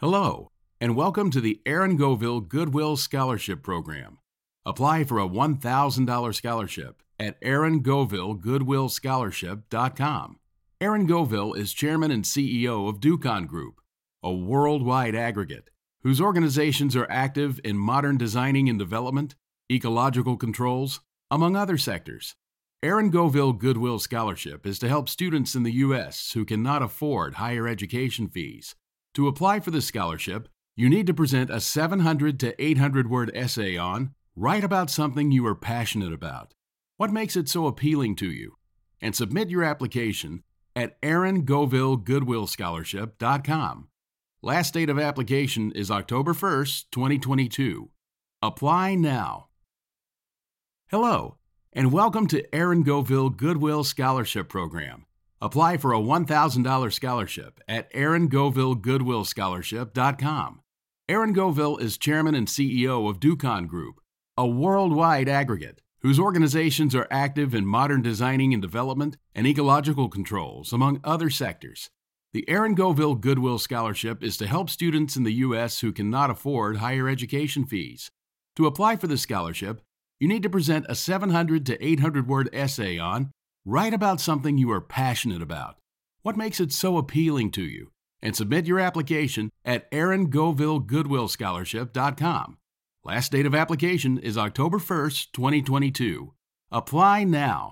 Hello, and welcome to the Aron Govil Goodwill Scholarship Program. Apply for a $1,000 scholarship at arongovilgoodwillscholarship.com. Aron Govil is chairman and CEO of Ducon Group, a worldwide aggregate whose organizations are active in modern designing and development, ecological controls, among other sectors. Aron Govil Goodwill Scholarship is to help students in the U.S. who cannot afford higher education fees. To apply for the scholarship, you need to present a 700 to 800 word essay on Write about something you are passionate about. What makes it so appealing to you? And submit your application at arongovilgoodwillscholarship.com. Last date of application is October 1st, 2022. Apply now. Hello, and welcome to Aron Govil Goodwill Scholarship Program. Apply for a $1,000 scholarship at arongovilgoodwillscholarship.com. Aron Govil is chairman and CEO of Ducon Group, a worldwide aggregate whose organizations are active in modern designing and development and ecological controls, among other sectors. The Aron Govil Goodwill Scholarship is to help students in the U.S. who cannot afford higher education fees. To apply for the scholarship, you need to present a 700 to 800 word essay on Write about something you are passionate about. What makes it so appealing to you? And submit your application at arongovilgoodwillscholarship.com. Last date of application is October 1st, 2022. Apply now.